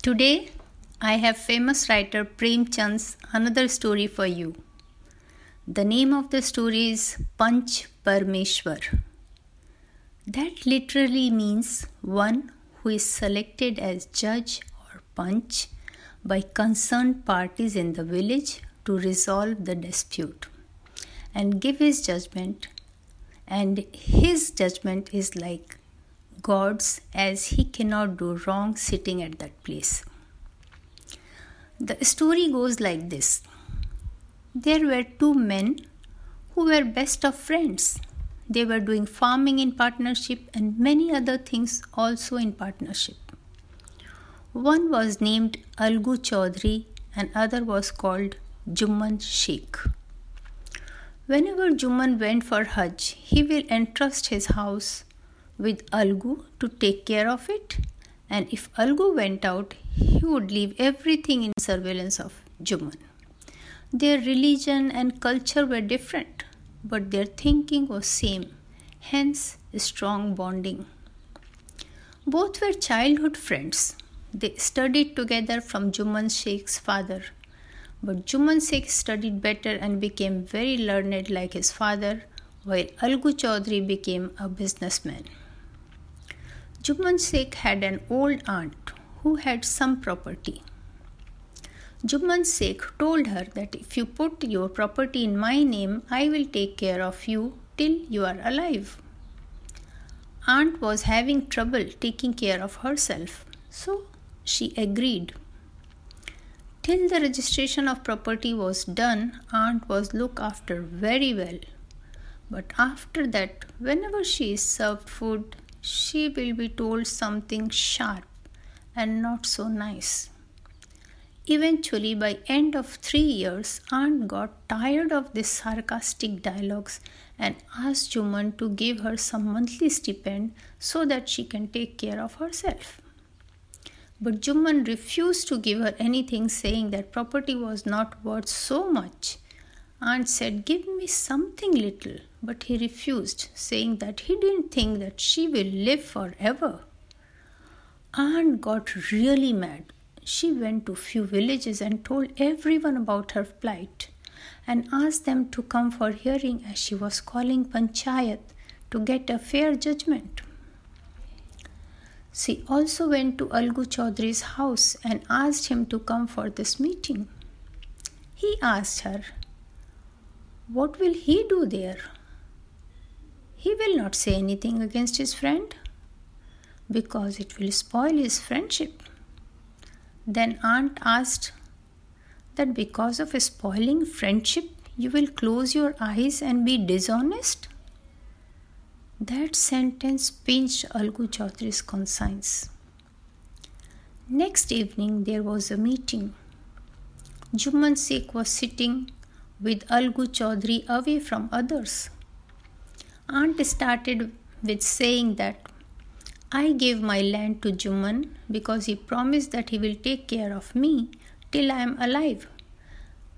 Today, I have famous writer Prem Chand's another story for you. The name of the story is Panch Parmeshwar. That literally means one who is selected as judge or panch by concerned parties in the village to resolve the dispute and give his judgment. And his judgment is like God's as he cannot do wrong sitting at that place. The story goes like this There were two men who were best of friends. They were doing farming in partnership and many other things also in partnership. One was named Algu Chaudhry and other was called Juman Sheikh. Whenever Juman went for Hajj, he will entrust his house with Algu to take care of it, and if Algu went out, he would leave everything in surveillance of Juman. Their religion and culture were different, but their thinking was same, hence strong bonding. Both were childhood friends. They studied together from Juman Sheikh's father. But Juman Sheikh studied better and became very learned like his father, while Algu Chaudhry became a businessman. Jumman Sheikh had an old aunt who had some property. Jumman Sheikh told her that if you put your property in my name, I will take care of you till you are alive. Aunt was having trouble taking care of herself, so she agreed. Till the registration of property was done, Aunt was looked after very well. But after that, whenever she served food, she will be told something sharp and not so nice. Eventually, by end of three years, Aunt got tired of these sarcastic dialogues and asked Juman to give her some monthly stipend so that she can take care of herself. But Juman refused to give her anything, saying that property was not worth so much Aunt said, Give me something little. But he refused, saying that he didn't think that she will live forever. Aunt got really mad. She went to few villages and told everyone about her plight and asked them to come for hearing as she was calling Panchayat to get a fair judgment. She also went to Algu Chaudhry's house and asked him to come for this meeting. He asked her, what will he do there? He will not say anything against his friend because it will spoil his friendship. Then Aunt asked that because of spoiling friendship, you will close your eyes and be dishonest? That sentence pinched Algu Chaudhry's conscience. Next evening, there was a meeting. Jumman Sheikh was sitting with Algu Chaudhry away from others. Aunt started with saying that I gave my land to Juman because he promised that he will take care of me till I am alive.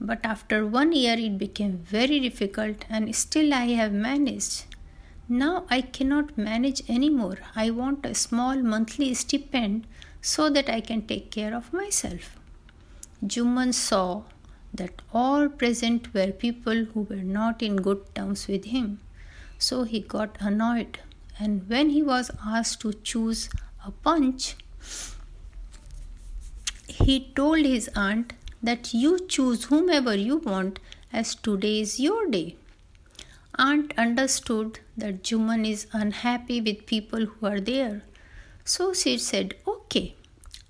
But after one year it became very difficult and still I have managed. Now I cannot manage anymore. I want a small monthly stipend so that I can take care of myself. Juman saw that all present were people who were not in good terms with him. So he got annoyed, and when he was asked to choose a panch, he told his aunt that you choose whomever you want as today is your day. Aunt understood that Juman is unhappy with people who are there. So she said, Okay,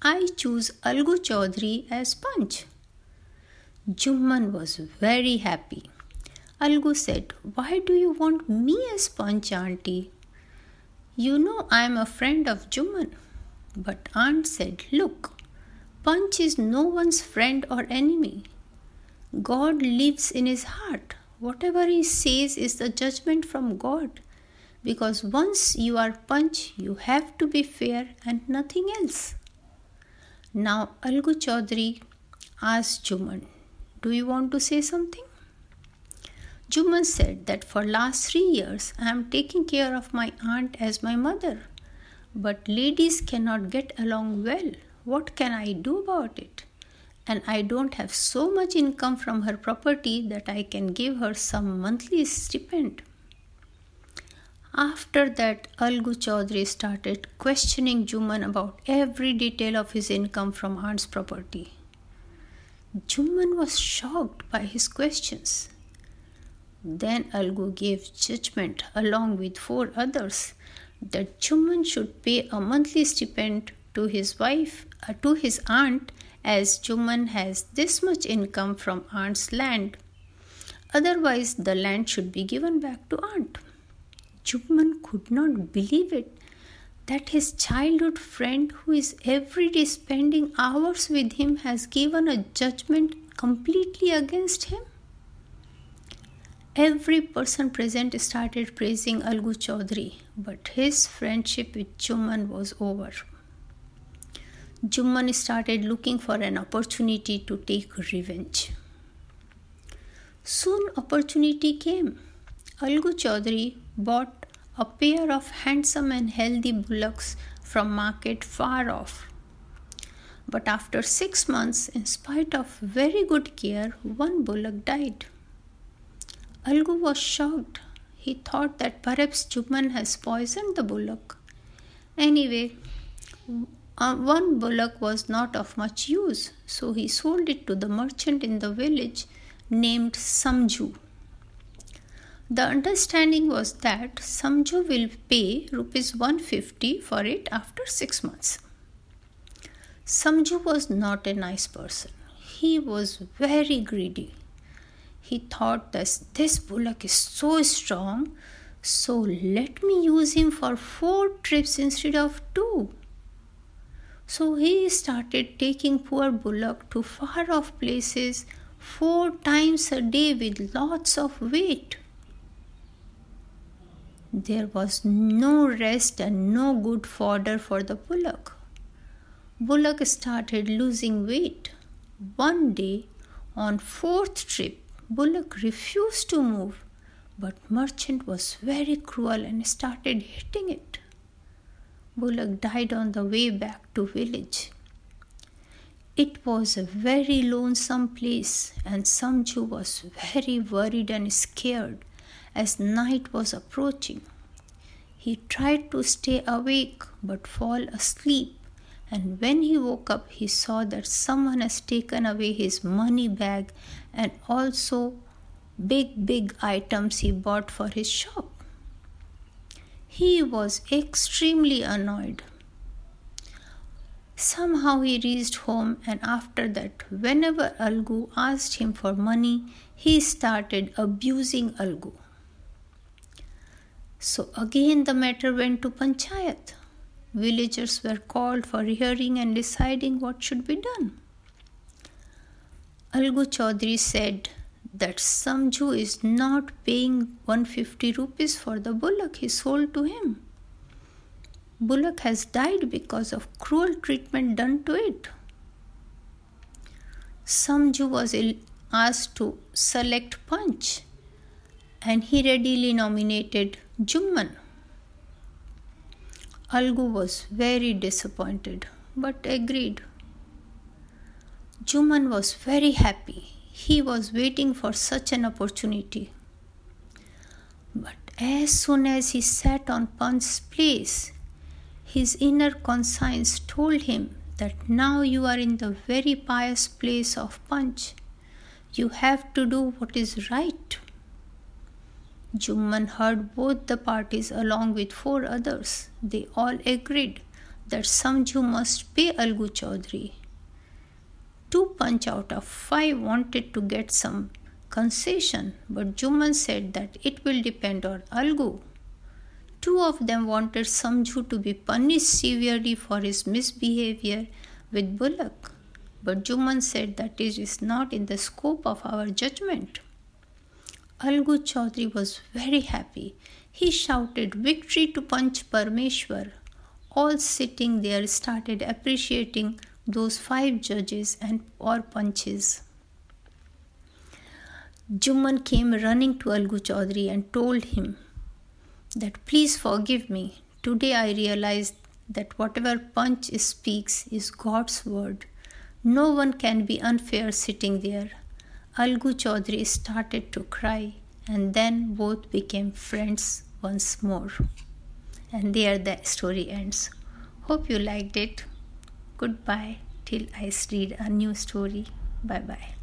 I choose Algu Chaudhry as Panch. Juman was very happy. Algu said, Why do you want me as Panch, Auntie? You know I am a friend of Juman. But Aunt said, Look, Panch is no one's friend or enemy. God lives in his heart. Whatever he says is the judgment from God. Because once you are Panch, you have to be fair and nothing else. Now Algu Chaudhry asked Juman, do you want to say something? Jumman said that for last three years I am taking care of my aunt as my mother. But ladies cannot get along well. What can I do about it? And I don't have so much income from her property that I can give her some monthly stipend. After that, Algu Chaudhary started questioning Juman about every detail of his income from aunt's property. Juman was shocked by his questions. Then Algu gave judgment along with four others that Juman should pay a monthly stipend to his wife, uh, to his aunt, as Juman has this much income from aunt's land. Otherwise, the land should be given back to aunt. Juman could not believe it that his childhood friend, who is every day spending hours with him, has given a judgment completely against him. Every person present started praising Algu Chaudhary, but his friendship with Juman was over. Juman started looking for an opportunity to take revenge. Soon opportunity came. Algu Chaudhary bought a pair of handsome and healthy bullocks from market far off. But after six months, in spite of very good care, one bullock died. Algu was shocked. He thought that perhaps Juman has poisoned the bullock. Anyway, uh, one bullock was not of much use, so he sold it to the merchant in the village named Samju. The understanding was that Samju will pay rupees 150 for it after 6 months. Samju was not a nice person. He was very greedy. He thought that this bullock is so strong, so let me use him for four trips instead of two. So he started taking poor Bullock to far off places four times a day with lots of weight. There was no rest and no good fodder for the bullock. Bullock started losing weight. One day, on fourth trip, Bullock refused to move, but Merchant was very cruel and started hitting it. Bullock died on the way back to village. It was a very lonesome place, and Samju was very worried and scared as night was approaching. He tried to stay awake but fall asleep, and when he woke up, he saw that someone has taken away his money bag and also big, big items he bought for his shop. He was extremely annoyed. Somehow he reached home, and after that, whenever Algu asked him for money, he started abusing Algu. So again, the matter went to Panchayat. Villagers were called for hearing and deciding what should be done. Algu Chaudhary said that Samju is not paying 150 rupees for the bullock he sold to him. Bullock has died because of cruel treatment done to it. Samju was asked to select Panch and he readily nominated Jumman. Algu was very disappointed but agreed. Juman was very happy he was waiting for such an opportunity. But as soon as he sat on Panch's place, his inner conscience told him that now you are in the very pious place of Panch. You have to do what is right. Jumman heard both the parties along with four others. They all agreed that Samju must pay Algu Chaudhary Two panch out of five wanted to get some concession, but Juman said that it will depend on Algu. Two of them wanted Samju to be punished severely for his misbehavior with Bullock, but Juman said that it is not in the scope of our judgment. Algu Chaudhary was very happy. He shouted victory to Panch Parmeshwar. All sitting there started appreciating those five judges and or panches. Juman came running to Algu Chaudhary and told him that please forgive me. Today I realized that whatever Panch speaks is God's word. No one can be unfair sitting there. Algu Chaudhary started to cry, and then both became friends once more. And there the story ends. Hope you liked it. Goodbye till I read a new story. Bye bye.